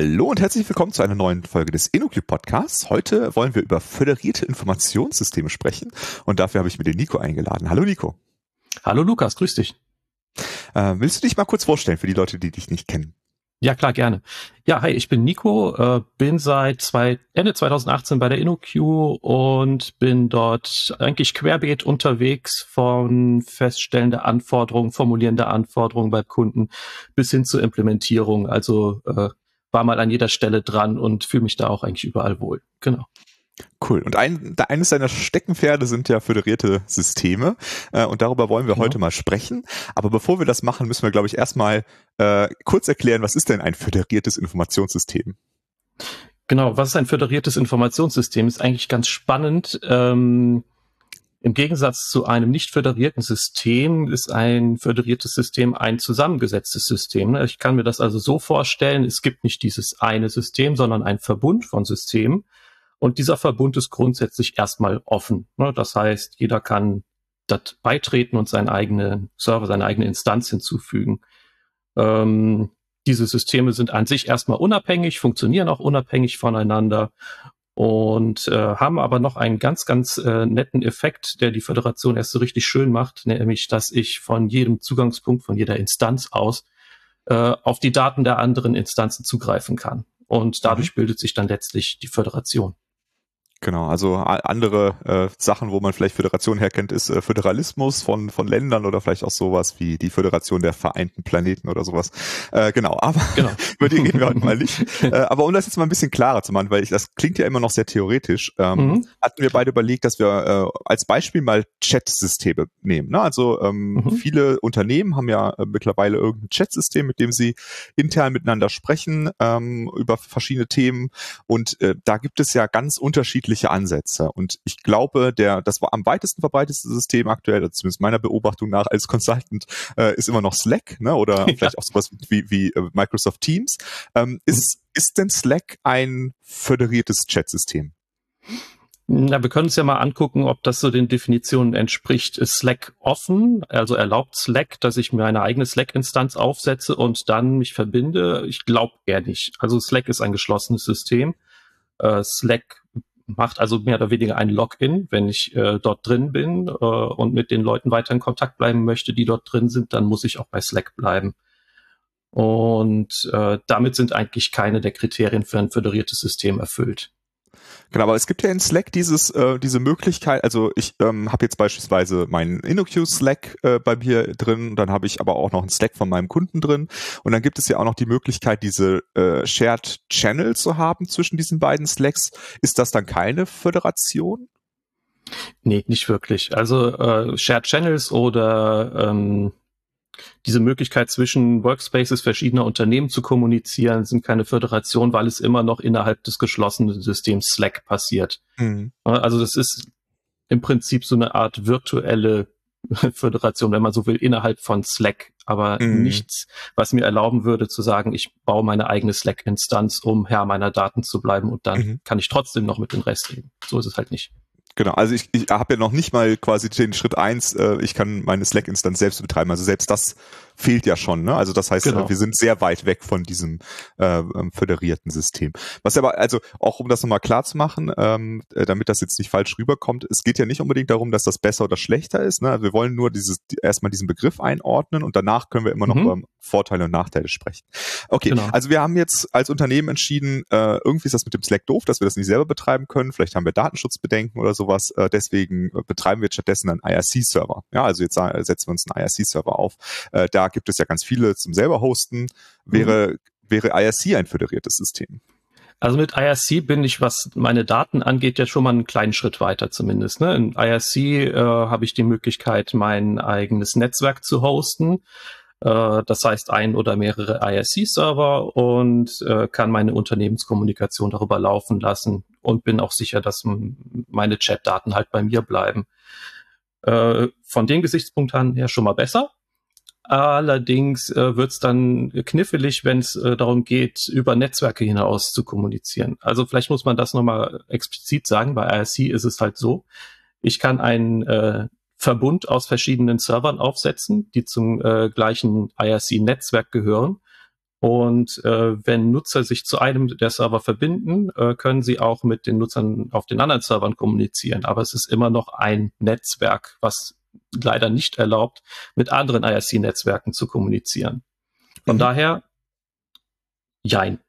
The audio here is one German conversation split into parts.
Hallo und herzlich willkommen zu einer neuen Folge des InnoCube Podcasts. Heute wollen wir über föderierte Informationssysteme sprechen und dafür habe ich mir den Nico eingeladen. Hallo Nico. Hallo Lukas, grüß dich. Äh, willst du dich mal kurz vorstellen für die Leute, die dich nicht kennen? Ja, klar, gerne. Ja, hi, ich bin Nico, äh, bin seit zwei, Ende 2018 bei der InnoQ und bin dort eigentlich querbeet unterwegs von Feststellen der Anforderungen, Formulieren der Anforderungen bei Kunden bis hin zur Implementierung. Also äh, war mal an jeder Stelle dran und fühle mich da auch eigentlich überall wohl. Genau. Cool. Und ein, eines deiner Steckenpferde sind ja föderierte Systeme. Äh, und darüber wollen wir genau. heute mal sprechen. Aber bevor wir das machen, müssen wir, glaube ich, erstmal äh, kurz erklären, was ist denn ein föderiertes Informationssystem? Genau, was ist ein föderiertes Informationssystem? Ist eigentlich ganz spannend. Ähm, im Gegensatz zu einem nicht föderierten System ist ein föderiertes System ein zusammengesetztes System. Ne? Ich kann mir das also so vorstellen, es gibt nicht dieses eine System, sondern ein Verbund von Systemen. Und dieser Verbund ist grundsätzlich erstmal offen. Ne? Das heißt, jeder kann das beitreten und seinen eigenen Server, seine eigene Instanz hinzufügen. Ähm, diese Systeme sind an sich erstmal unabhängig, funktionieren auch unabhängig voneinander und äh, haben aber noch einen ganz, ganz äh, netten Effekt, der die Föderation erst so richtig schön macht, nämlich, dass ich von jedem Zugangspunkt, von jeder Instanz aus äh, auf die Daten der anderen Instanzen zugreifen kann. Und dadurch mhm. bildet sich dann letztlich die Föderation. Genau, also andere äh, Sachen, wo man vielleicht Föderation herkennt, ist äh, Föderalismus von, von Ländern oder vielleicht auch sowas wie die Föderation der Vereinten Planeten oder sowas. Äh, genau, aber genau. über die reden wir heute mal nicht. Äh, aber um das jetzt mal ein bisschen klarer zu machen, weil ich, das klingt ja immer noch sehr theoretisch, ähm, mhm. hatten wir beide überlegt, dass wir äh, als Beispiel mal Chat-Systeme nehmen. Ne? Also ähm, mhm. viele Unternehmen haben ja äh, mittlerweile irgendein Chat-System, mit dem sie intern miteinander sprechen ähm, über verschiedene Themen und äh, da gibt es ja ganz unterschiedliche unterschiedliche Ansätze. Und ich glaube, der, das war am weitesten verbreiteste System aktuell, zumindest meiner Beobachtung nach als Consultant, äh, ist immer noch Slack, ne? Oder ja. vielleicht auch sowas wie, wie äh, Microsoft Teams. Ähm, ist, ist denn Slack ein föderiertes Chat-System? Na, wir können uns ja mal angucken, ob das so den Definitionen entspricht. Ist Slack offen? Also erlaubt Slack, dass ich mir eine eigene Slack-Instanz aufsetze und dann mich verbinde? Ich glaube eher nicht. Also Slack ist ein geschlossenes System. Äh, Slack macht also mehr oder weniger ein Login. Wenn ich äh, dort drin bin äh, und mit den Leuten weiter in Kontakt bleiben möchte, die dort drin sind, dann muss ich auch bei Slack bleiben. Und äh, damit sind eigentlich keine der Kriterien für ein föderiertes System erfüllt. Genau, aber es gibt ja in Slack dieses, äh, diese Möglichkeit, also ich ähm, habe jetzt beispielsweise meinen InnoQ Slack äh, bei mir drin, dann habe ich aber auch noch einen Slack von meinem Kunden drin und dann gibt es ja auch noch die Möglichkeit, diese äh, Shared Channel zu haben zwischen diesen beiden Slacks. Ist das dann keine Föderation? Nee, nicht wirklich. Also äh, Shared Channels oder ähm, diese Möglichkeit zwischen Workspaces verschiedener Unternehmen zu kommunizieren, sind keine Föderation, weil es immer noch innerhalb des geschlossenen Systems Slack passiert. Mhm. Also das ist im Prinzip so eine Art virtuelle Föderation, wenn man so will, innerhalb von Slack, aber mhm. nichts, was mir erlauben würde zu sagen, ich baue meine eigene Slack-Instanz, um Herr meiner Daten zu bleiben und dann mhm. kann ich trotzdem noch mit den Rest reden. So ist es halt nicht. Genau, also ich, ich habe ja noch nicht mal quasi den Schritt eins, äh, ich kann meine Slack-Instanz selbst betreiben. Also selbst das fehlt ja schon. Ne? Also das heißt, genau. wir sind sehr weit weg von diesem äh, ähm, föderierten System. Was aber, also auch um das nochmal klar zu machen, ähm, äh, damit das jetzt nicht falsch rüberkommt, es geht ja nicht unbedingt darum, dass das besser oder schlechter ist. Ne? Also wir wollen nur dieses erstmal diesen Begriff einordnen und danach können wir immer noch mhm. über Vorteile und Nachteile sprechen. Okay, genau. also wir haben jetzt als Unternehmen entschieden, äh, irgendwie ist das mit dem Slack doof, dass wir das nicht selber betreiben können. Vielleicht haben wir Datenschutzbedenken oder sowas. Äh, deswegen betreiben wir stattdessen einen IRC-Server. Ja, also jetzt setzen wir uns einen IRC-Server auf. Äh, da gibt es ja ganz viele zum selber hosten. Wäre, mhm. wäre IRC ein föderiertes System? Also mit IRC bin ich, was meine Daten angeht, ja schon mal einen kleinen Schritt weiter zumindest. Ne? In IRC äh, habe ich die Möglichkeit, mein eigenes Netzwerk zu hosten. Äh, das heißt ein oder mehrere IRC-Server und äh, kann meine Unternehmenskommunikation darüber laufen lassen und bin auch sicher, dass meine Chat-Daten halt bei mir bleiben. Äh, von dem Gesichtspunkt an her schon mal besser. Allerdings äh, wird es dann knifflig, wenn es äh, darum geht, über Netzwerke hinaus zu kommunizieren. Also vielleicht muss man das nochmal explizit sagen. Bei IRC ist es halt so, ich kann einen äh, Verbund aus verschiedenen Servern aufsetzen, die zum äh, gleichen IRC-Netzwerk gehören. Und äh, wenn Nutzer sich zu einem der Server verbinden, äh, können sie auch mit den Nutzern auf den anderen Servern kommunizieren. Aber es ist immer noch ein Netzwerk, was leider nicht erlaubt, mit anderen IRC-Netzwerken zu kommunizieren. Von mhm. daher, jein.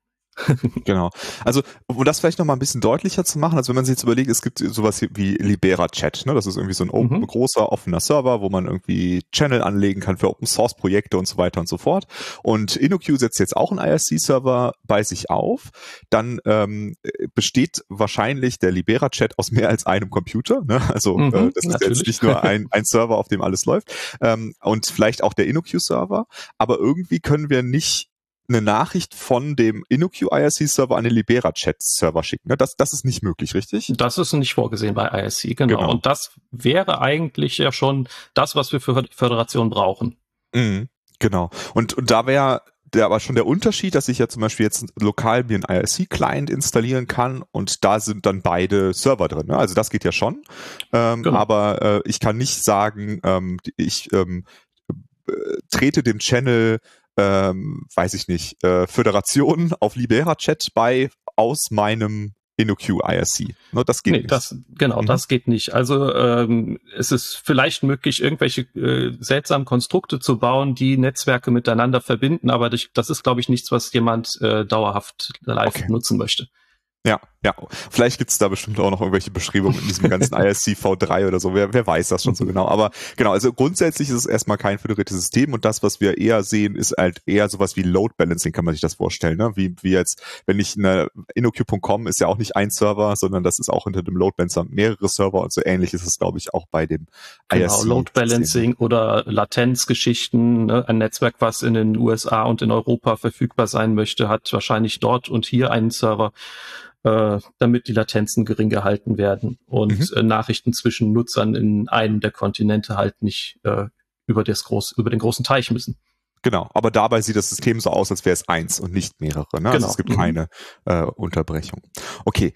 genau. Also, um das vielleicht noch mal ein bisschen deutlicher zu machen, also wenn man sich jetzt überlegt, es gibt sowas wie Libera Chat, ne? Das ist irgendwie so ein open, mhm. großer, offener Server, wo man irgendwie Channel anlegen kann für Open Source Projekte und so weiter und so fort. Und InnoQ setzt jetzt auch einen IRC-Server bei sich auf. Dann ähm, besteht wahrscheinlich der Libera Chat aus mehr als einem Computer. Ne? Also mhm, äh, das ist jetzt nicht nur ein, ein Server, auf dem alles läuft. Ähm, und vielleicht auch der InnoQ-Server. Aber irgendwie können wir nicht eine Nachricht von dem InnoQ IRC-Server an den Libera-Chat-Server schicken. Ne? Das, das ist nicht möglich, richtig? Das ist nicht vorgesehen bei IRC, genau. genau. Und das wäre eigentlich ja schon das, was wir für Föderation brauchen. Mhm, genau. Und, und da wäre der aber schon der Unterschied, dass ich ja zum Beispiel jetzt lokal mir einen IRC-Client installieren kann und da sind dann beide Server drin. Ne? Also das geht ja schon. Ähm, genau. Aber äh, ich kann nicht sagen, ähm, ich ähm, äh, trete dem Channel ähm, weiß ich nicht, äh, Föderation auf Libera Chat bei aus meinem InnoQ IRC. Ne, das geht nee, nicht. Das, genau, mhm. das geht nicht. Also ähm, es ist vielleicht möglich, irgendwelche äh, seltsamen Konstrukte zu bauen, die Netzwerke miteinander verbinden, aber das, das ist, glaube ich, nichts, was jemand äh, dauerhaft live okay. nutzen möchte. Ja, ja. Vielleicht gibt's da bestimmt auch noch irgendwelche Beschreibungen in diesem ganzen ISC V3 oder so. Wer, wer weiß das schon so genau. Aber genau, also grundsätzlich ist es erstmal kein föderiertes System und das, was wir eher sehen, ist halt eher sowas wie Load Balancing, kann man sich das vorstellen. Ne? Wie, wie jetzt, wenn ich eine InnoQ.com ist ja auch nicht ein Server, sondern das ist auch hinter dem Load Balancer mehrere Server und so ähnlich ist es, glaube ich, auch bei dem genau, ISC. Load Balancing oder Latenzgeschichten. Ne? Ein Netzwerk, was in den USA und in Europa verfügbar sein möchte, hat wahrscheinlich dort und hier einen Server äh, damit die Latenzen gering gehalten werden und mhm. äh, Nachrichten zwischen Nutzern in einem der Kontinente halt nicht äh, über, das groß, über den großen Teich müssen. Genau, aber dabei sieht das System so aus, als wäre es eins und nicht mehrere. Ne? Also genau. Also es gibt mhm. keine äh, Unterbrechung. Okay,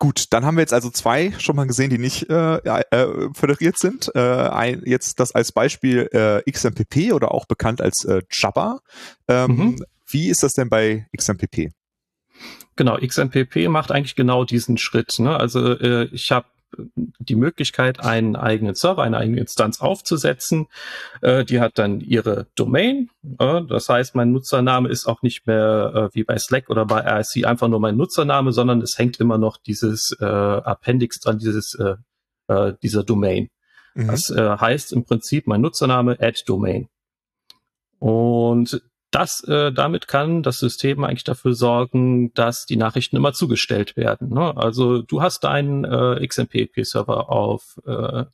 Gut, dann haben wir jetzt also zwei schon mal gesehen, die nicht äh, äh, föderiert sind. Äh, ein, jetzt das als Beispiel äh, XMPP oder auch bekannt als äh, Jabba. Ähm, mhm. Wie ist das denn bei XMPP? Genau, XMPP macht eigentlich genau diesen Schritt. Ne? Also äh, ich habe die Möglichkeit, einen eigenen Server, eine eigene Instanz aufzusetzen. Äh, die hat dann ihre Domain. Äh, das heißt, mein Nutzername ist auch nicht mehr äh, wie bei Slack oder bei RSC einfach nur mein Nutzername, sondern es hängt immer noch dieses äh, Appendix dran, dieses, äh, äh, dieser Domain. Mhm. Das äh, heißt im Prinzip mein Nutzername add Domain. Und das, äh, damit kann das System eigentlich dafür sorgen, dass die Nachrichten immer zugestellt werden. Ne? Also du hast deinen äh, XMPP-Server auf äh,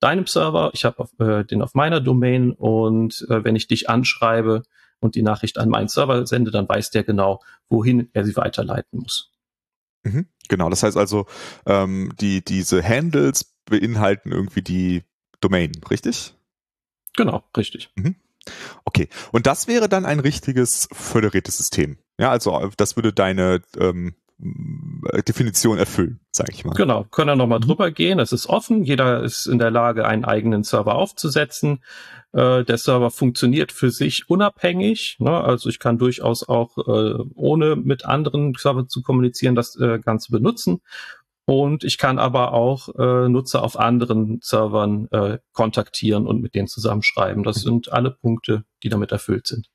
deinem Server, ich habe äh, den auf meiner Domain und äh, wenn ich dich anschreibe und die Nachricht an meinen Server sende, dann weiß der genau, wohin er sie weiterleiten muss. Mhm, genau, das heißt also, ähm, die, diese Handles beinhalten irgendwie die Domain, richtig? Genau, richtig. Mhm. Okay, und das wäre dann ein richtiges föderiertes System. Ja, also das würde deine ähm, Definition erfüllen, sage ich mal. Genau, können wir nochmal mhm. drüber gehen. Es ist offen, jeder ist in der Lage, einen eigenen Server aufzusetzen. Äh, der Server funktioniert für sich unabhängig. Ne? Also ich kann durchaus auch, äh, ohne mit anderen Servern zu kommunizieren, das äh, Ganze benutzen. Und ich kann aber auch äh, Nutzer auf anderen Servern äh, kontaktieren und mit denen zusammenschreiben. Das sind alle Punkte, die damit erfüllt sind.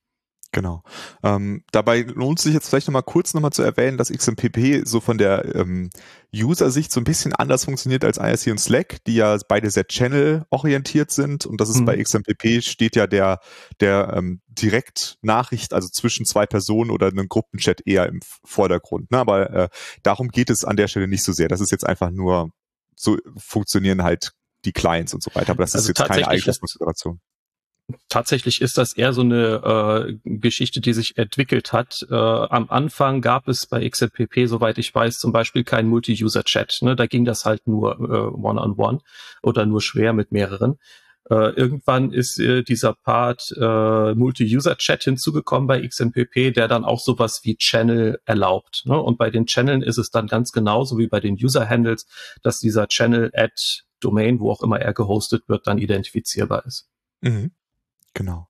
Genau. Ähm, dabei lohnt sich jetzt vielleicht nochmal kurz nochmal zu erwähnen, dass XMPP so von der ähm, User-Sicht so ein bisschen anders funktioniert als IRC und Slack, die ja beide sehr Channel-orientiert sind. Und das ist mhm. bei XMPP steht ja der, der ähm, Direktnachricht, also zwischen zwei Personen oder einem Gruppenchat eher im Vordergrund. Ne? Aber äh, darum geht es an der Stelle nicht so sehr. Das ist jetzt einfach nur, so funktionieren halt die Clients und so weiter. Aber das also ist jetzt keine eigene Konsideration tatsächlich ist das eher so eine äh, Geschichte, die sich entwickelt hat. Äh, am Anfang gab es bei XMPP, soweit ich weiß, zum Beispiel keinen Multi-User-Chat. Ne? Da ging das halt nur äh, One-on-One -on -one oder nur schwer mit mehreren. Äh, irgendwann ist äh, dieser Part äh, Multi-User-Chat hinzugekommen bei XMPP, der dann auch sowas wie Channel erlaubt. Ne? Und bei den Channeln ist es dann ganz genauso wie bei den User-Handles, dass dieser Channel at Domain, wo auch immer er gehostet wird, dann identifizierbar ist. Mhm. Genau.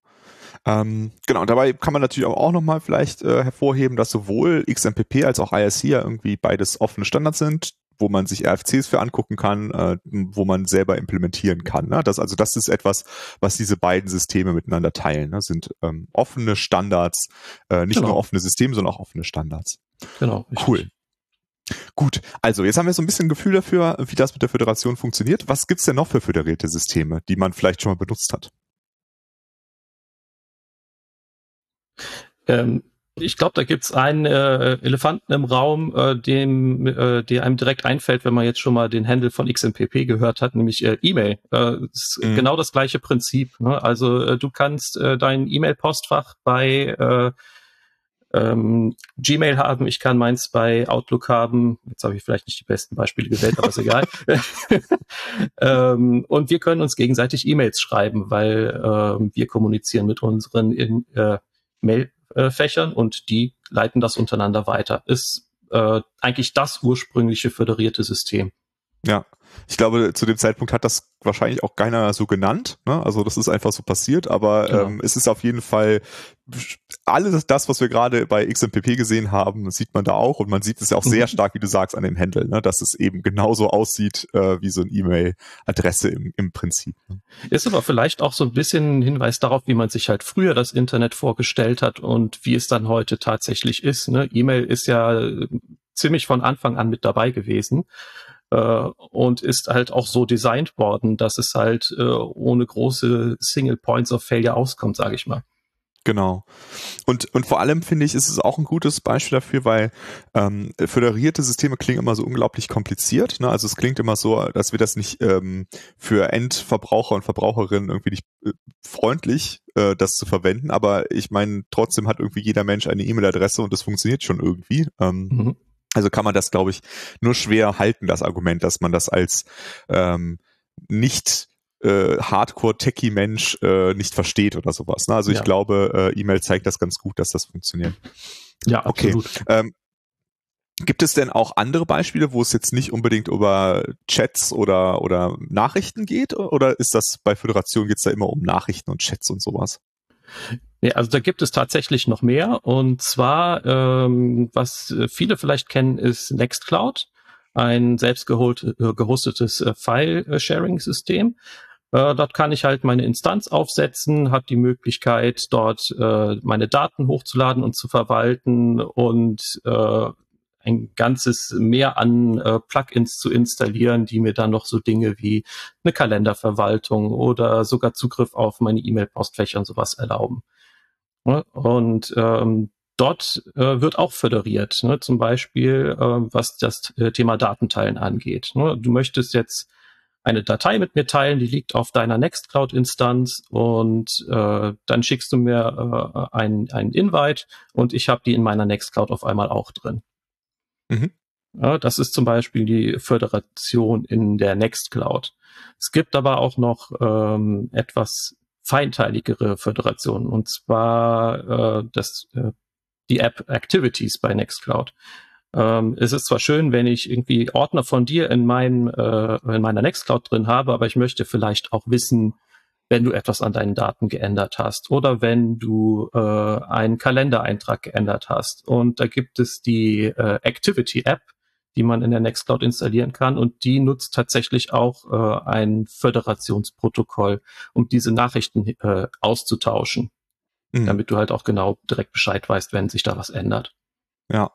Ähm, genau, dabei kann man natürlich auch nochmal vielleicht äh, hervorheben, dass sowohl XMPP als auch IRC ja irgendwie beides offene Standards sind, wo man sich RFCs für angucken kann, äh, wo man selber implementieren kann. Ne? Das, also das ist etwas, was diese beiden Systeme miteinander teilen. Ne? Sind ähm, offene Standards, äh, nicht genau. nur offene Systeme, sondern auch offene Standards. Genau. Richtig. Cool. Gut, also jetzt haben wir so ein bisschen ein Gefühl dafür, wie das mit der Föderation funktioniert. Was gibt's denn noch für föderierte Systeme, die man vielleicht schon mal benutzt hat? Ähm, ich glaube, da gibt's einen äh, Elefanten im Raum, äh, dem, äh, der einem direkt einfällt, wenn man jetzt schon mal den Handle von XMPP gehört hat, nämlich äh, E-Mail. Äh, ist mhm. genau das gleiche Prinzip. Ne? Also äh, du kannst äh, dein E-Mail-Postfach bei äh, ähm, Gmail haben, ich kann meins bei Outlook haben. Jetzt habe ich vielleicht nicht die besten Beispiele gewählt, aber ist egal. ähm, und wir können uns gegenseitig E-Mails schreiben, weil äh, wir kommunizieren mit unseren in, äh, Mailfächern und die leiten das untereinander weiter. Ist äh, eigentlich das ursprüngliche föderierte System. Ja, ich glaube, zu dem Zeitpunkt hat das wahrscheinlich auch keiner so genannt. Ne? Also das ist einfach so passiert, aber genau. ähm, es ist auf jeden Fall alles das, was wir gerade bei XMPP gesehen haben, sieht man da auch und man sieht es ja auch sehr mhm. stark, wie du sagst, an dem Handle, ne? dass es eben genauso aussieht äh, wie so ein E-Mail-Adresse im, im Prinzip. Ne? Ist aber vielleicht auch so ein bisschen ein Hinweis darauf, wie man sich halt früher das Internet vorgestellt hat und wie es dann heute tatsächlich ist. Ne? E-Mail ist ja ziemlich von Anfang an mit dabei gewesen äh, und ist halt auch so designt worden, dass es halt äh, ohne große Single Points of Failure auskommt, sage ich mal. Genau. Und, und vor allem finde ich, ist es auch ein gutes Beispiel dafür, weil ähm, föderierte Systeme klingen immer so unglaublich kompliziert. Ne? Also es klingt immer so, dass wir das nicht ähm, für Endverbraucher und Verbraucherinnen irgendwie nicht äh, freundlich, äh, das zu verwenden. Aber ich meine, trotzdem hat irgendwie jeder Mensch eine E-Mail-Adresse und das funktioniert schon irgendwie. Ähm, mhm. Also kann man das, glaube ich, nur schwer halten, das Argument, dass man das als ähm, nicht äh, Hardcore-Techie-Mensch äh, nicht versteht oder sowas. Ne? Also ja. ich glaube, äh, E-Mail zeigt das ganz gut, dass das funktioniert. Ja, absolut. Okay. Ähm, Gibt es denn auch andere Beispiele, wo es jetzt nicht unbedingt über Chats oder, oder Nachrichten geht? Oder ist das bei Föderation geht's da immer um Nachrichten und Chats und sowas? Nee, also da gibt es tatsächlich noch mehr. Und zwar, ähm, was viele vielleicht kennen, ist Nextcloud, ein selbst geholt, äh, gehostetes äh, File-Sharing-System. Äh, dort kann ich halt meine Instanz aufsetzen, habe die Möglichkeit, dort äh, meine Daten hochzuladen und zu verwalten und äh, ein ganzes Mehr an äh, Plugins zu installieren, die mir dann noch so Dinge wie eine Kalenderverwaltung oder sogar Zugriff auf meine E-Mail-Postfächer und sowas erlauben. Ne? Und ähm, dort äh, wird auch föderiert, ne? zum Beispiel äh, was das äh, Thema Datenteilen angeht. Ne? Du möchtest jetzt eine Datei mit mir teilen, die liegt auf deiner Nextcloud-Instanz und äh, dann schickst du mir äh, einen Invite und ich habe die in meiner Nextcloud auf einmal auch drin. Mhm. Ja, das ist zum Beispiel die Föderation in der Nextcloud. Es gibt aber auch noch ähm, etwas feinteiligere Föderationen und zwar äh, das, äh, die App Activities bei Nextcloud. Ähm, es ist zwar schön, wenn ich irgendwie Ordner von dir in, meinem, äh, in meiner Nextcloud drin habe, aber ich möchte vielleicht auch wissen, wenn du etwas an deinen Daten geändert hast oder wenn du äh, einen Kalendereintrag geändert hast. Und da gibt es die äh, Activity App, die man in der Nextcloud installieren kann und die nutzt tatsächlich auch äh, ein Föderationsprotokoll, um diese Nachrichten äh, auszutauschen, mhm. damit du halt auch genau direkt Bescheid weißt, wenn sich da was ändert. Ja.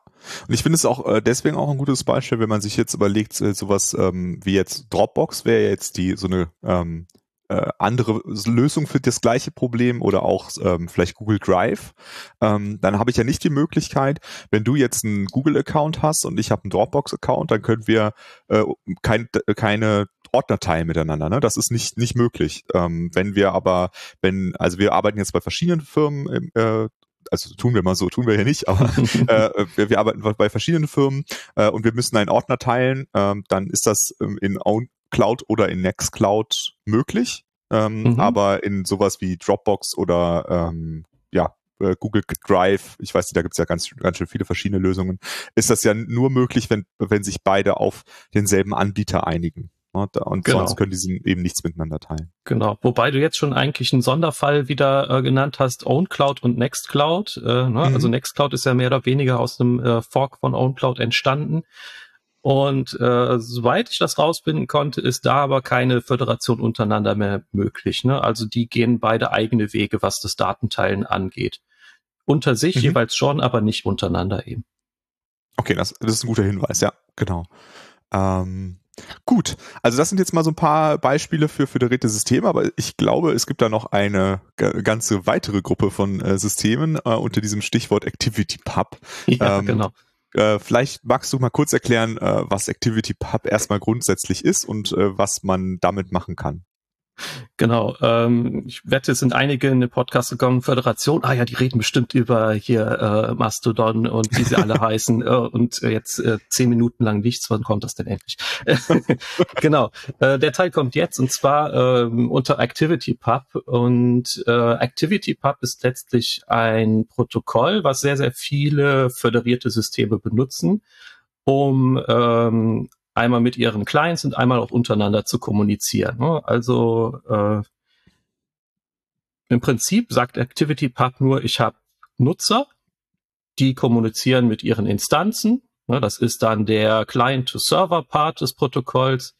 Und ich finde es auch äh, deswegen auch ein gutes Beispiel, wenn man sich jetzt überlegt, äh, sowas ähm, wie jetzt Dropbox wäre jetzt die so eine ähm, äh, andere Lösung für das gleiche Problem oder auch ähm, vielleicht Google Drive, ähm, dann habe ich ja nicht die Möglichkeit, wenn du jetzt einen Google-Account hast und ich habe einen Dropbox-Account, dann können wir äh, kein, keine Ordner teilen miteinander. Ne? Das ist nicht nicht möglich. Ähm, wenn wir aber, wenn also wir arbeiten jetzt bei verschiedenen Firmen äh, also tun wir mal so, tun wir hier nicht, aber äh, wir, wir, arbeiten bei verschiedenen Firmen äh, und wir müssen einen Ordner teilen, äh, dann ist das ähm, in Cloud oder in Nextcloud möglich. Ähm, mhm. Aber in sowas wie Dropbox oder ähm, ja, äh, Google Drive, ich weiß nicht, da gibt es ja ganz, ganz schön viele verschiedene Lösungen, ist das ja nur möglich, wenn, wenn sich beide auf denselben Anbieter einigen. Und, und genau. sonst können die eben nichts miteinander teilen. Genau. Wobei du jetzt schon eigentlich einen Sonderfall wieder äh, genannt hast, OwnCloud und Nextcloud. Äh, ne? mhm. Also Nextcloud ist ja mehr oder weniger aus einem äh, Fork von OwnCloud entstanden. Und äh, soweit ich das rausfinden konnte, ist da aber keine Föderation untereinander mehr möglich. Ne? Also die gehen beide eigene Wege, was das Datenteilen angeht. Unter sich mhm. jeweils schon, aber nicht untereinander eben. Okay, das, das ist ein guter Hinweis, ja, genau. Ähm, gut, also das sind jetzt mal so ein paar Beispiele für föderierte Systeme, aber ich glaube, es gibt da noch eine ganze weitere Gruppe von äh, Systemen äh, unter diesem Stichwort ActivityPub. Ja, ähm, genau. Äh, vielleicht magst du mal kurz erklären, äh, was ActivityPub erstmal grundsätzlich ist und äh, was man damit machen kann. Genau. Ähm, ich wette, es sind einige in den Podcast gekommen, Föderation, ah ja, die reden bestimmt über hier äh, Mastodon und wie sie alle heißen äh, und äh, jetzt äh, zehn Minuten lang nichts, wann kommt das denn endlich? genau. Äh, der Teil kommt jetzt und zwar äh, unter ActivityPub und äh, ActivityPub ist letztlich ein Protokoll, was sehr, sehr viele föderierte Systeme benutzen, um ähm, einmal mit ihren Clients und einmal auch untereinander zu kommunizieren. Ne? Also äh, im Prinzip sagt ActivityPub nur, ich habe Nutzer, die kommunizieren mit ihren Instanzen. Ne? Das ist dann der Client-to-Server-Part des Protokolls.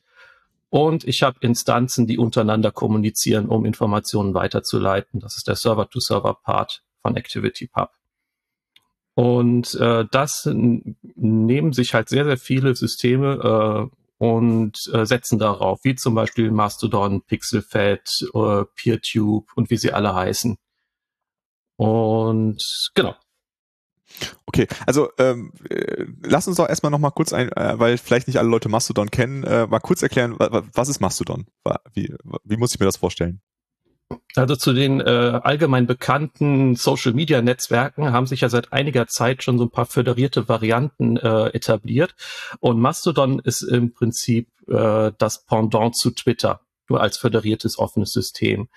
Und ich habe Instanzen, die untereinander kommunizieren, um Informationen weiterzuleiten. Das ist der Server-to-Server-Part von ActivityPub. Und äh, das nehmen sich halt sehr, sehr viele Systeme äh, und äh, setzen darauf, wie zum Beispiel Mastodon, Pixelfed, äh, PeerTube und wie sie alle heißen. Und genau. Okay, also ähm, äh, lass uns doch erstmal noch mal kurz ein, äh, weil vielleicht nicht alle Leute Mastodon kennen, äh, mal kurz erklären, was ist Mastodon? Wie, wie muss ich mir das vorstellen? Also zu den äh, allgemein bekannten Social-Media-Netzwerken haben sich ja seit einiger Zeit schon so ein paar föderierte Varianten äh, etabliert. Und Mastodon ist im Prinzip äh, das Pendant zu Twitter, nur als föderiertes offenes System.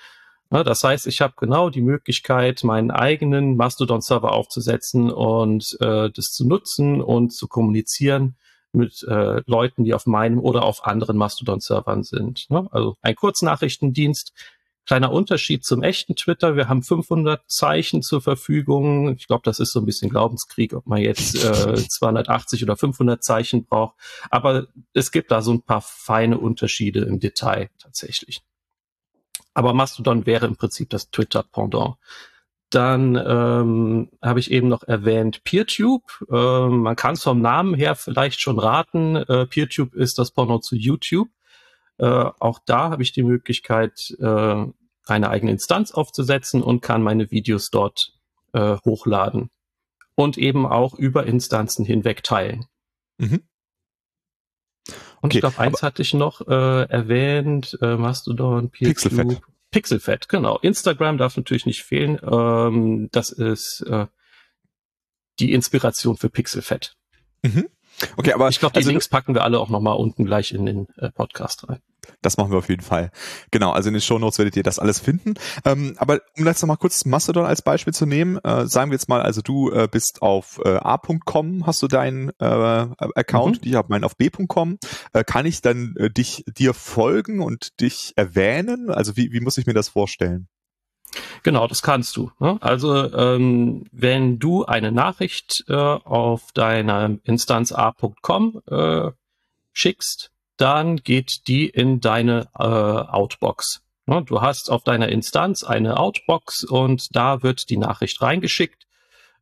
Ja, das heißt, ich habe genau die Möglichkeit, meinen eigenen Mastodon-Server aufzusetzen und äh, das zu nutzen und zu kommunizieren mit äh, Leuten, die auf meinem oder auf anderen Mastodon-Servern sind. Ne? Also ein Kurznachrichtendienst, Kleiner Unterschied zum echten Twitter. Wir haben 500 Zeichen zur Verfügung. Ich glaube, das ist so ein bisschen Glaubenskrieg, ob man jetzt äh, 280 oder 500 Zeichen braucht. Aber es gibt da so ein paar feine Unterschiede im Detail tatsächlich. Aber Mastodon wäre im Prinzip das Twitter-Pendant. Dann ähm, habe ich eben noch erwähnt PeerTube. Ähm, man kann es vom Namen her vielleicht schon raten. Äh, PeerTube ist das Pendant zu YouTube. Äh, auch da habe ich die Möglichkeit, äh, eine eigene Instanz aufzusetzen und kann meine Videos dort äh, hochladen und eben auch über Instanzen hinweg teilen. Mhm. Und okay, ich glaube, eins hatte ich noch äh, erwähnt, äh, Mastodon, Pixelfed. Pixelfed, genau. Instagram darf natürlich nicht fehlen. Ähm, das ist äh, die Inspiration für Pixelfed. Mhm. Okay, aber ich glaube, die also, Links packen wir alle auch nochmal unten gleich in den äh, Podcast rein. Das machen wir auf jeden Fall. Genau, also in den Show Notes werdet ihr das alles finden. Ähm, aber um jetzt nochmal kurz Mastodon als Beispiel zu nehmen, äh, sagen wir jetzt mal, also du äh, bist auf äh, a.com, hast du deinen äh, Account, mhm. ich habe meinen auf b.com. Äh, kann ich dann äh, dich dir folgen und dich erwähnen? Also wie, wie muss ich mir das vorstellen? Genau, das kannst du. Ne? Also ähm, wenn du eine Nachricht äh, auf deiner Instanz a.com äh, schickst, dann geht die in deine äh, Outbox. Du hast auf deiner Instanz eine Outbox und da wird die Nachricht reingeschickt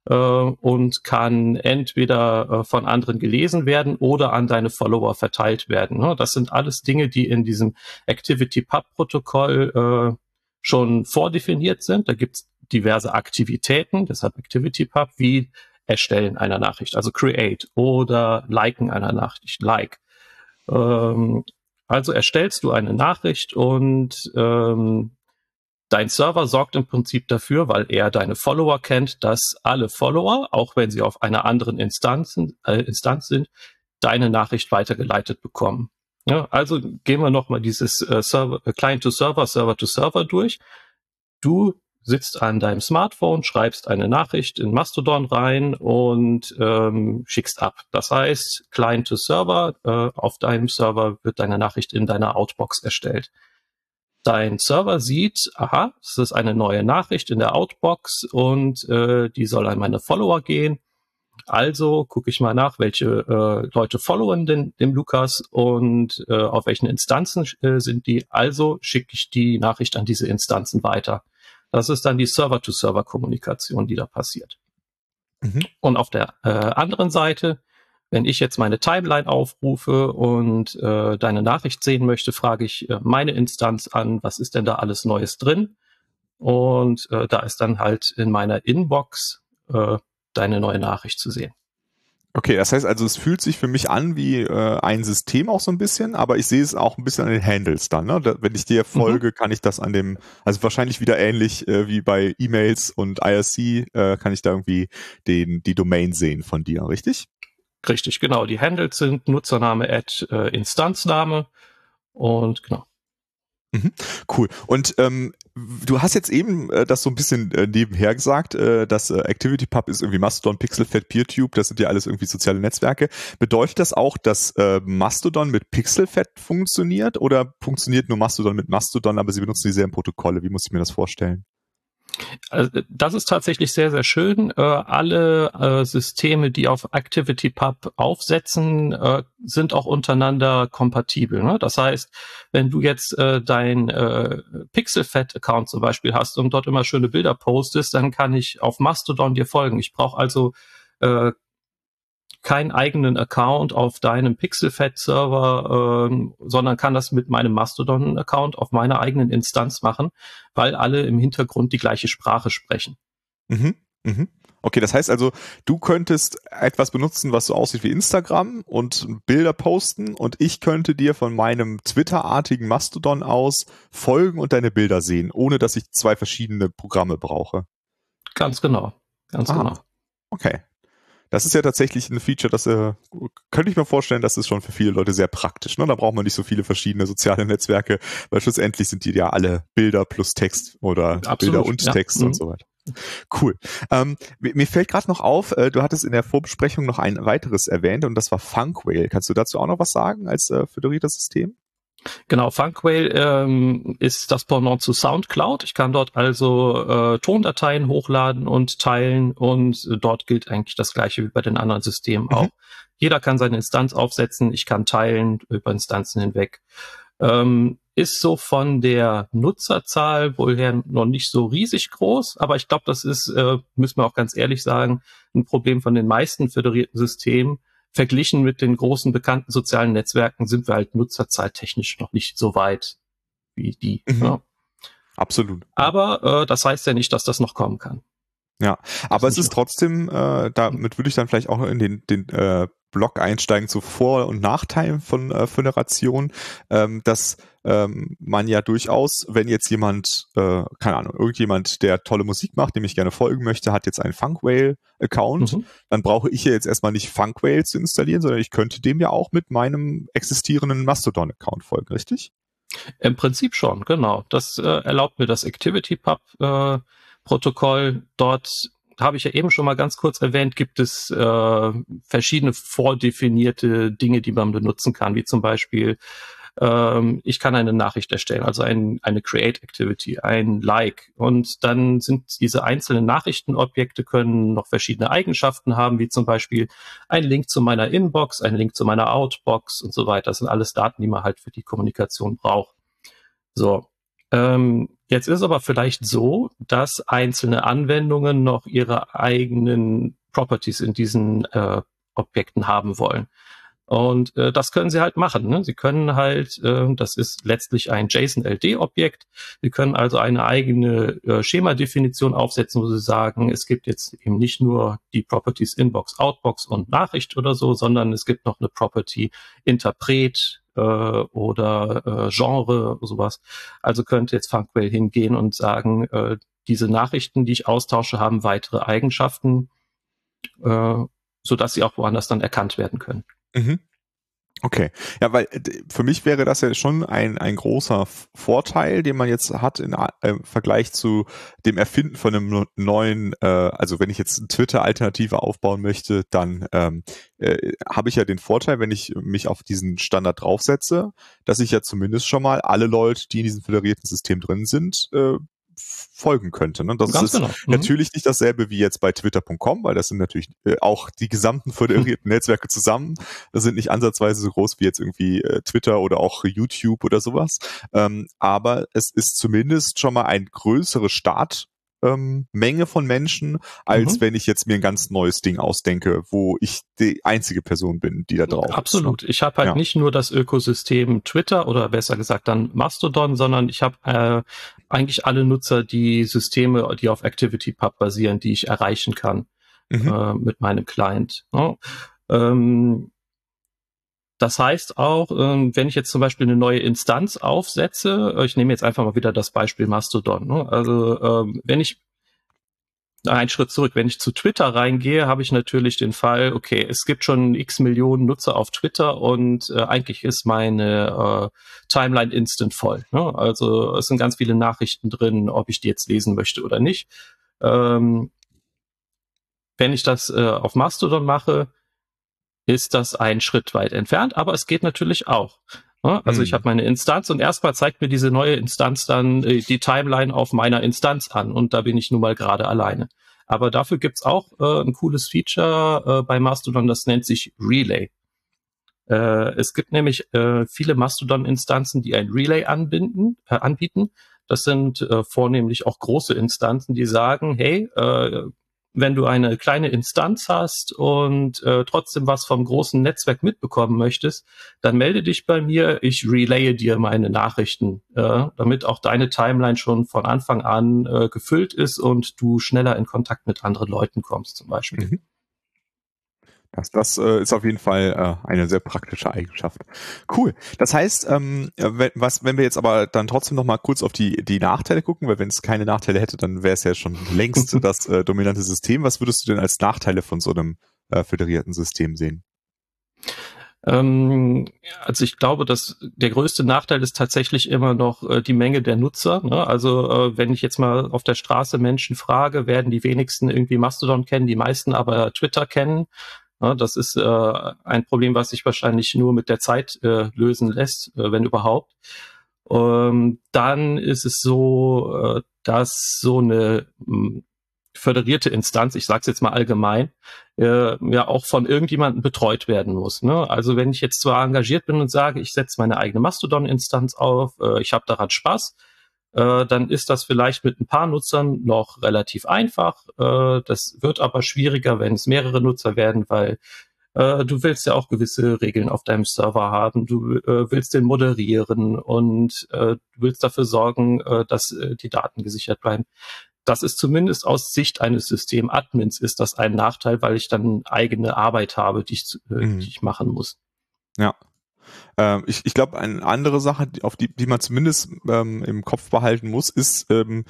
äh, und kann entweder äh, von anderen gelesen werden oder an deine Follower verteilt werden. Das sind alles Dinge, die in diesem Activity-Pub-Protokoll äh, schon vordefiniert sind. Da gibt es diverse Aktivitäten, deshalb ActivityPub, wie Erstellen einer Nachricht, also Create oder Liken einer Nachricht, Like. Ähm, also erstellst du eine Nachricht und ähm, dein Server sorgt im Prinzip dafür, weil er deine Follower kennt, dass alle Follower, auch wenn sie auf einer anderen Instanz, äh, Instanz sind, deine Nachricht weitergeleitet bekommen. Ja, also gehen wir nochmal dieses äh, Server, äh, Client to Server, Server to Server durch. Du sitzt an deinem Smartphone, schreibst eine Nachricht in Mastodon rein und ähm, schickst ab. Das heißt, Client to Server, äh, auf deinem Server wird deine Nachricht in deiner Outbox erstellt. Dein Server sieht, aha, es ist eine neue Nachricht in der Outbox und äh, die soll an meine Follower gehen. Also gucke ich mal nach, welche äh, Leute followen den, dem Lukas und äh, auf welchen Instanzen äh, sind die. Also schicke ich die Nachricht an diese Instanzen weiter. Das ist dann die Server-to-Server-Kommunikation, die da passiert. Mhm. Und auf der äh, anderen Seite, wenn ich jetzt meine Timeline aufrufe und äh, deine Nachricht sehen möchte, frage ich äh, meine Instanz an, was ist denn da alles Neues drin? Und äh, da ist dann halt in meiner Inbox äh, deine neue Nachricht zu sehen. Okay, das heißt also, es fühlt sich für mich an wie äh, ein System auch so ein bisschen, aber ich sehe es auch ein bisschen an den Handles dann. Ne? Da, wenn ich dir folge, mhm. kann ich das an dem, also wahrscheinlich wieder ähnlich äh, wie bei E-Mails und IRC, äh, kann ich da irgendwie den die Domain sehen von dir, richtig? Richtig, genau. Die Handles sind Nutzername at äh, Instanzname und genau. Mhm, cool. Und ähm, du hast jetzt eben äh, das so ein bisschen äh, nebenher gesagt, äh, dass äh, ActivityPub ist irgendwie Mastodon, PixelFed, PeerTube, das sind ja alles irgendwie soziale Netzwerke. Bedeutet das auch, dass äh, Mastodon mit PixelFed funktioniert oder funktioniert nur Mastodon mit Mastodon, aber sie benutzen dieselben Protokolle? Wie muss ich mir das vorstellen? Also das ist tatsächlich sehr, sehr schön. Äh, alle äh, Systeme, die auf ActivityPub aufsetzen, äh, sind auch untereinander kompatibel. Ne? Das heißt, wenn du jetzt dein PixelFed-Account zum Beispiel hast und dort immer schöne Bilder postest, dann kann ich auf Mastodon dir folgen. Ich brauche also keinen eigenen Account auf deinem Pixelfed-Server, ähm, sondern kann das mit meinem Mastodon-Account auf meiner eigenen Instanz machen, weil alle im Hintergrund die gleiche Sprache sprechen. Mhm. Mhm. Okay, das heißt also, du könntest etwas benutzen, was so aussieht wie Instagram und Bilder posten und ich könnte dir von meinem Twitter-artigen Mastodon aus folgen und deine Bilder sehen, ohne dass ich zwei verschiedene Programme brauche. Ganz genau. Ganz ah, genau. Okay. Das ist ja tatsächlich ein Feature, das äh, könnte ich mir vorstellen, das ist schon für viele Leute sehr praktisch. Ne? Da braucht man nicht so viele verschiedene soziale Netzwerke, weil schlussendlich sind die ja alle Bilder plus Text oder Absolut, Bilder und ja. Text mhm. und so weiter. Cool. Ähm, mir fällt gerade noch auf, äh, du hattest in der Vorbesprechung noch ein weiteres erwähnt und das war Funkwhale. Kannst du dazu auch noch was sagen als äh, föderiertes System? Genau, Funkwhale ähm, ist das Pendant zu SoundCloud. Ich kann dort also äh, Tondateien hochladen und teilen und äh, dort gilt eigentlich das gleiche wie bei den anderen Systemen mhm. auch. Jeder kann seine Instanz aufsetzen, ich kann teilen über Instanzen hinweg. Ähm, ist so von der Nutzerzahl wohl her noch nicht so riesig groß, aber ich glaube, das ist, äh, müssen wir auch ganz ehrlich sagen, ein Problem von den meisten föderierten Systemen, verglichen mit den großen bekannten sozialen Netzwerken sind wir halt nutzerzahlltechnisch noch nicht so weit wie die. Mhm. Ja. Absolut. Aber äh, das heißt ja nicht, dass das noch kommen kann. Ja, aber es ist trotzdem, äh, damit würde ich dann vielleicht auch in den, den äh, Blog einsteigen zu Vor- und Nachteilen von äh, Föderation, ähm, dass ähm, man ja durchaus, wenn jetzt jemand, äh, keine Ahnung, irgendjemand, der tolle Musik macht, dem ich gerne folgen möchte, hat jetzt einen Funkwhale-Account, mhm. dann brauche ich ja jetzt erstmal nicht Funkwhale zu installieren, sondern ich könnte dem ja auch mit meinem existierenden Mastodon-Account folgen, richtig? Im Prinzip schon, genau. Das äh, erlaubt mir das ActivityPub äh, Protokoll. Dort habe ich ja eben schon mal ganz kurz erwähnt, gibt es äh, verschiedene vordefinierte Dinge, die man benutzen kann, wie zum Beispiel ähm, ich kann eine Nachricht erstellen, also ein, eine Create Activity, ein Like. Und dann sind diese einzelnen Nachrichtenobjekte können noch verschiedene Eigenschaften haben, wie zum Beispiel ein Link zu meiner Inbox, ein Link zu meiner Outbox und so weiter. Das sind alles Daten, die man halt für die Kommunikation braucht. So. Ähm, jetzt ist aber vielleicht so, dass einzelne Anwendungen noch ihre eigenen Properties in diesen äh, Objekten haben wollen. Und äh, das können sie halt machen. Ne? Sie können halt, äh, das ist letztlich ein JSON-LD-Objekt. Sie können also eine eigene äh, Schemadefinition aufsetzen, wo sie sagen, es gibt jetzt eben nicht nur die Properties Inbox, Outbox und Nachricht oder so, sondern es gibt noch eine Property Interpret äh, oder äh, Genre sowas. Also könnte jetzt Funkwell hingehen und sagen, äh, diese Nachrichten, die ich austausche, haben weitere Eigenschaften, äh, so dass sie auch woanders dann erkannt werden können. Mhm. Okay, ja, weil äh, für mich wäre das ja schon ein, ein großer Vorteil, den man jetzt hat im äh, Vergleich zu dem Erfinden von einem neuen, äh, also wenn ich jetzt eine Twitter-Alternative aufbauen möchte, dann ähm, äh, habe ich ja den Vorteil, wenn ich mich auf diesen Standard draufsetze, dass ich ja zumindest schon mal alle Leute, die in diesem föderierten System drin sind, äh, folgen könnte. Ne? Das Ganz ist genau. mhm. natürlich nicht dasselbe wie jetzt bei twitter.com, weil das sind natürlich äh, auch die gesamten föderierten Netzwerke zusammen. Das sind nicht ansatzweise so groß wie jetzt irgendwie äh, Twitter oder auch YouTube oder sowas. Ähm, aber es ist zumindest schon mal ein größeres Start ähm, Menge von Menschen, als mhm. wenn ich jetzt mir ein ganz neues Ding ausdenke, wo ich die einzige Person bin, die da drauf ist. Absolut. Ich habe halt ja. nicht nur das Ökosystem Twitter oder besser gesagt dann Mastodon, sondern ich habe äh, eigentlich alle Nutzer, die Systeme, die auf ActivityPub basieren, die ich erreichen kann mhm. äh, mit meinem Client. Ja. Ähm, das heißt auch, ähm, wenn ich jetzt zum Beispiel eine neue Instanz aufsetze, äh, ich nehme jetzt einfach mal wieder das Beispiel Mastodon. Ne? Also ähm, wenn ich einen Schritt zurück, wenn ich zu Twitter reingehe, habe ich natürlich den Fall, okay, es gibt schon x Millionen Nutzer auf Twitter und äh, eigentlich ist meine äh, Timeline instant voll. Ne? Also es sind ganz viele Nachrichten drin, ob ich die jetzt lesen möchte oder nicht. Ähm, wenn ich das auf Mastodon mache, ist das ein Schritt weit entfernt, aber es geht natürlich auch. Also ich hm. habe meine Instanz und erstmal zeigt mir diese neue Instanz dann äh, die Timeline auf meiner Instanz an und da bin ich nun mal gerade alleine. Aber dafür gibt's auch äh, ein cooles Feature äh, bei Mastodon, das nennt sich Relay. Äh, es gibt nämlich äh, viele Mastodon-Instanzen, die ein Relay anbinden, äh, anbieten. Das sind vornehmlich auch große Instanzen, die sagen, hey, äh, wenn du eine kleine Instanz hast und äh, trotzdem was vom großen Netzwerk mitbekommen möchtest, dann melde dich bei mir. Ich relaye dir meine Nachrichten, äh, damit auch deine Timeline schon von Anfang an äh, gefüllt ist und du schneller in Kontakt mit anderen Leuten kommst, zum Beispiel. Mhm. Das, das äh, ist auf jeden Fall äh, eine sehr praktische Eigenschaft. Cool. Das heißt, ähm, wenn, was, wenn wir jetzt aber dann trotzdem noch mal kurz auf die, die Nachteile gucken, weil wenn es keine Nachteile hätte, dann wäre es ja schon längst das äh, dominante System. Was würdest du denn als Nachteile von so einem äh, föderierten System sehen? Ähm, also ich glaube, dass der größte Nachteil ist tatsächlich immer noch äh, die Menge der Nutzer. Ne? Also äh, wenn ich jetzt mal auf der Straße Menschen frage, werden die wenigsten irgendwie Mastodon kennen, die meisten aber Twitter kennen. Ja, das ist äh, ein Problem, was sich wahrscheinlich nur mit der Zeit äh, lösen lässt, äh, wenn überhaupt. Ähm, dann ist es so, äh, dass so eine hm, föderierte Instanz, ich sage es jetzt mal allgemein, äh, ja auch von irgendjemandem betreut werden muss. Ne? Also wenn ich jetzt zwar engagiert bin und sage, ich setze meine eigene Mastodon-Instanz auf, äh, ich habe daran Spaß, äh, dann ist das vielleicht mit ein paar Nutzern noch relativ einfach. Äh, das wird aber schwieriger, wenn es mehrere Nutzer werden, weil äh, du willst ja auch gewisse Regeln auf deinem Server haben. Du äh, willst den moderieren und äh, du willst dafür sorgen, äh, dass die Daten gesichert bleiben. Das ist zumindest aus Sicht eines Systemadmins ist das ein Nachteil, weil ich dann eigene Arbeit habe, die ich, mhm. die ich machen muss. Ja, ähm, ich ich glaube, eine andere Sache, auf die, die man zumindest ähm, im Kopf behalten muss, ist, ähm,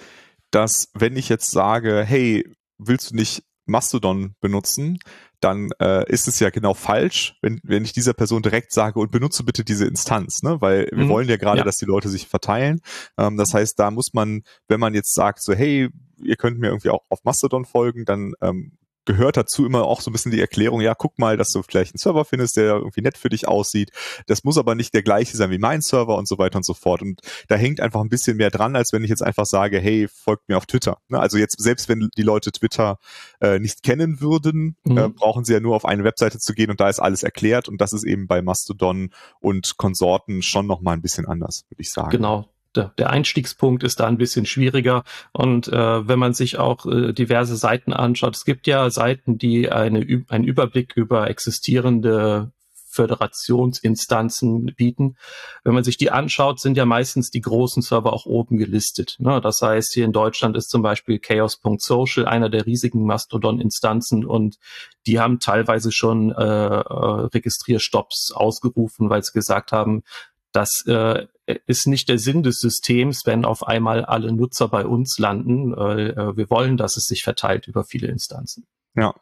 dass wenn ich jetzt sage, hey, willst du nicht Mastodon benutzen, dann äh, ist es ja genau falsch, wenn, wenn ich dieser Person direkt sage und benutze bitte diese Instanz, ne? Weil wir mhm. wollen ja gerade, ja. dass die Leute sich verteilen. Ähm, das heißt, da muss man, wenn man jetzt sagt, so, hey, ihr könnt mir irgendwie auch auf Mastodon folgen, dann ähm, gehört dazu immer auch so ein bisschen die Erklärung, ja, guck mal, dass du vielleicht einen Server findest, der irgendwie nett für dich aussieht. Das muss aber nicht der gleiche sein wie mein Server und so weiter und so fort. Und da hängt einfach ein bisschen mehr dran, als wenn ich jetzt einfach sage, hey, folgt mir auf Twitter. Ne, also jetzt, selbst wenn die Leute Twitter äh, nicht kennen würden, mhm. äh, brauchen sie ja nur auf eine Webseite zu gehen und da ist alles erklärt. Und das ist eben bei Mastodon und Konsorten schon nochmal ein bisschen anders, würde ich sagen. Genau der, Einstiegspunkt ist da ein bisschen schwieriger. Und äh, wenn man sich auch äh, diverse Seiten anschaut, es gibt ja Seiten, die eine, einen Überblick über existierende Föderationsinstanzen bieten. Wenn man sich die anschaut, sind ja meistens die großen Server auch oben gelistet. Ne? Das heißt, hier in Deutschland ist zum Beispiel chaos.social einer der riesigen Mastodon-Instanzen und die haben teilweise schon äh, äh Registrierstopps ausgerufen, weil sie gesagt haben, das äh, ist nicht der Sinn des Systems, wenn auf einmal alle Nutzer bei uns landen. Äh, wir wollen, dass es sich verteilt über viele Instanzen. Ja.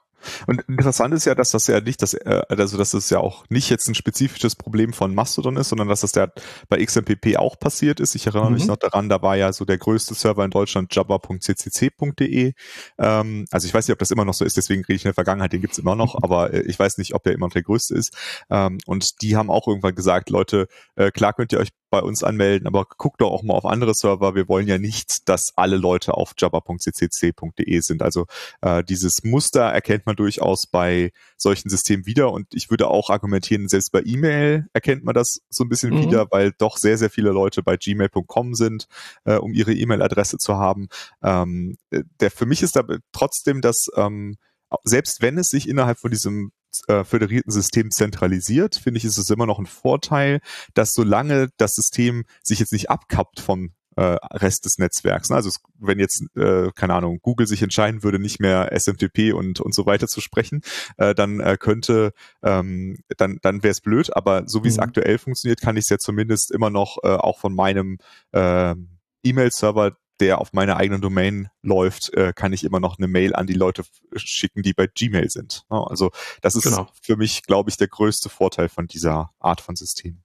Und interessant ist ja, dass das ja nicht, das, äh, also dass es ja auch nicht jetzt ein spezifisches Problem von Mastodon ist, sondern dass das ja bei XMPP auch passiert ist. Ich erinnere mhm. mich noch daran, da war ja so der größte Server in Deutschland java.ccc.de. Ähm, also ich weiß nicht, ob das immer noch so ist, deswegen rede ich in der Vergangenheit, den gibt's immer noch, aber äh, ich weiß nicht, ob der immer noch der größte ist. Ähm, und die haben auch irgendwann gesagt, Leute, äh, klar könnt ihr euch bei uns anmelden, aber guckt doch auch mal auf andere Server. Wir wollen ja nicht, dass alle Leute auf java.ccc.de sind. Also äh, dieses Muster erkennt man durchaus bei solchen Systemen wieder und ich würde auch argumentieren, selbst bei E-Mail erkennt man das so ein bisschen mhm. wieder, weil doch sehr, sehr viele Leute bei gmail.com sind, äh, um ihre E-Mail-Adresse zu haben. Ähm, der für mich ist da trotzdem das ähm, selbst wenn es sich innerhalb von diesem äh, föderierten System zentralisiert, finde ich, ist es immer noch ein Vorteil, dass solange das System sich jetzt nicht abkappt vom äh, Rest des Netzwerks. Ne? Also wenn jetzt, äh, keine Ahnung, Google sich entscheiden würde, nicht mehr SMTP und, und so weiter zu sprechen, äh, dann äh, könnte, ähm, dann, dann wäre es blöd, aber so wie es mhm. aktuell funktioniert, kann ich es ja zumindest immer noch äh, auch von meinem äh, E-Mail-Server der auf meiner eigenen Domain läuft, äh, kann ich immer noch eine Mail an die Leute schicken, die bei Gmail sind. Also das ist genau. für mich, glaube ich, der größte Vorteil von dieser Art von System.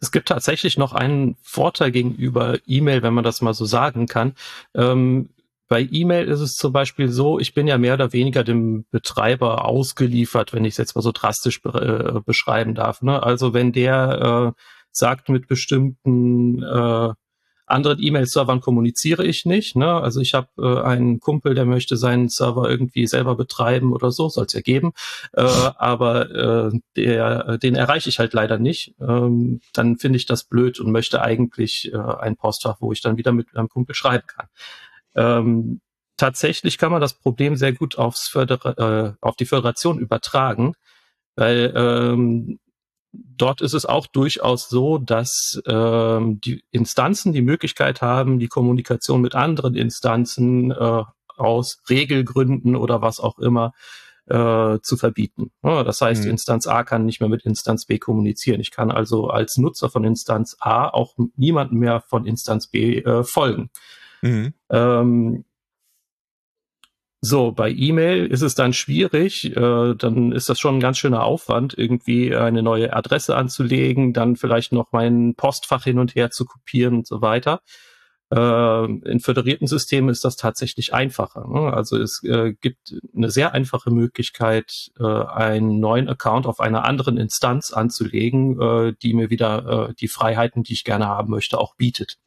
Es gibt tatsächlich noch einen Vorteil gegenüber E-Mail, wenn man das mal so sagen kann. Ähm, bei E-Mail ist es zum Beispiel so, ich bin ja mehr oder weniger dem Betreiber ausgeliefert, wenn ich es jetzt mal so drastisch be äh, beschreiben darf. Ne? Also wenn der äh, sagt mit bestimmten äh, anderen E-Mail-Servern kommuniziere ich nicht. Ne? Also ich habe äh, einen Kumpel, der möchte seinen Server irgendwie selber betreiben oder so, soll es ja geben. Äh, aber äh, der, den erreiche ich halt leider nicht. Ähm, dann finde ich das blöd und möchte eigentlich äh, ein Postfach, wo ich dann wieder mit einem Kumpel schreiben kann. Ähm, tatsächlich kann man das Problem sehr gut aufs Förder äh, auf die Föderation übertragen, weil ähm, dort ist es auch durchaus so, dass ähm, die Instanzen die Möglichkeit haben, die Kommunikation mit anderen Instanzen äh, aus Regelgründen oder was auch immer äh, zu verbieten. Ja, das heißt, mhm. Instanz A kann nicht mehr mit Instanz B kommunizieren. Ich kann also als Nutzer von Instanz A auch niemandem mehr von Instanz B äh, folgen. Mhm. Ähm, so, bei E-Mail ist es dann schwierig, äh, dann ist das schon ein ganz schöner Aufwand, irgendwie eine neue Adresse anzulegen, dann vielleicht noch mein Postfach hin und her zu kopieren und so weiter. Äh, in föderierten Systemen ist das tatsächlich einfacher. Ne? Also es äh, gibt eine sehr einfache Möglichkeit, äh, einen neuen Account auf einer anderen Instanz anzulegen, äh, die mir wieder äh, die Freiheiten, die ich gerne haben möchte, auch bietet.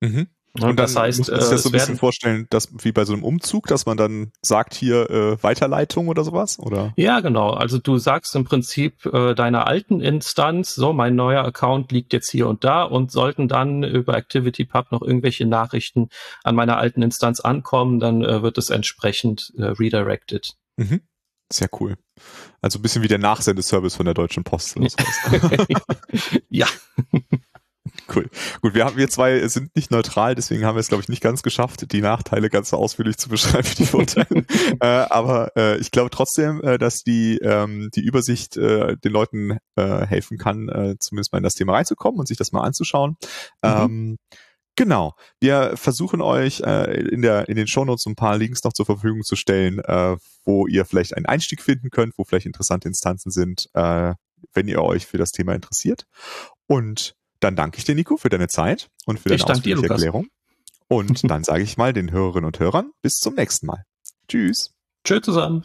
Mhm. Und das heißt, muss man sich das so ein bisschen vorstellen, dass wie bei so einem Umzug, dass man dann sagt hier äh, Weiterleitung oder sowas, oder? Ja, genau. Also du sagst im Prinzip äh, deiner alten Instanz, so mein neuer Account liegt jetzt hier und da und sollten dann über ActivityPub noch irgendwelche Nachrichten an meiner alten Instanz ankommen, dann äh, wird es entsprechend äh, redirected. Mhm. Sehr cool. Also ein bisschen wie der Nachsendeservice von der Deutschen Post. ja. Cool. Gut, wir haben wir zwei sind nicht neutral, deswegen haben wir es glaube ich nicht ganz geschafft, die Nachteile ganz so ausführlich zu beschreiben wie die Vorteile. äh, aber äh, ich glaube trotzdem, äh, dass die ähm, die Übersicht äh, den Leuten äh, helfen kann, äh, zumindest mal in das Thema reinzukommen und sich das mal anzuschauen. Mhm. Ähm, Genau. Wir versuchen euch äh, in, der, in den Shownotes ein paar Links noch zur Verfügung zu stellen, äh, wo ihr vielleicht einen Einstieg finden könnt, wo vielleicht interessante Instanzen sind, äh, wenn ihr euch für das Thema interessiert. Und dann danke ich dir, Nico, für deine Zeit und für deine ausführliche Erklärung. Und dann sage ich mal den Hörerinnen und Hörern bis zum nächsten Mal. Tschüss. Tschüss zusammen.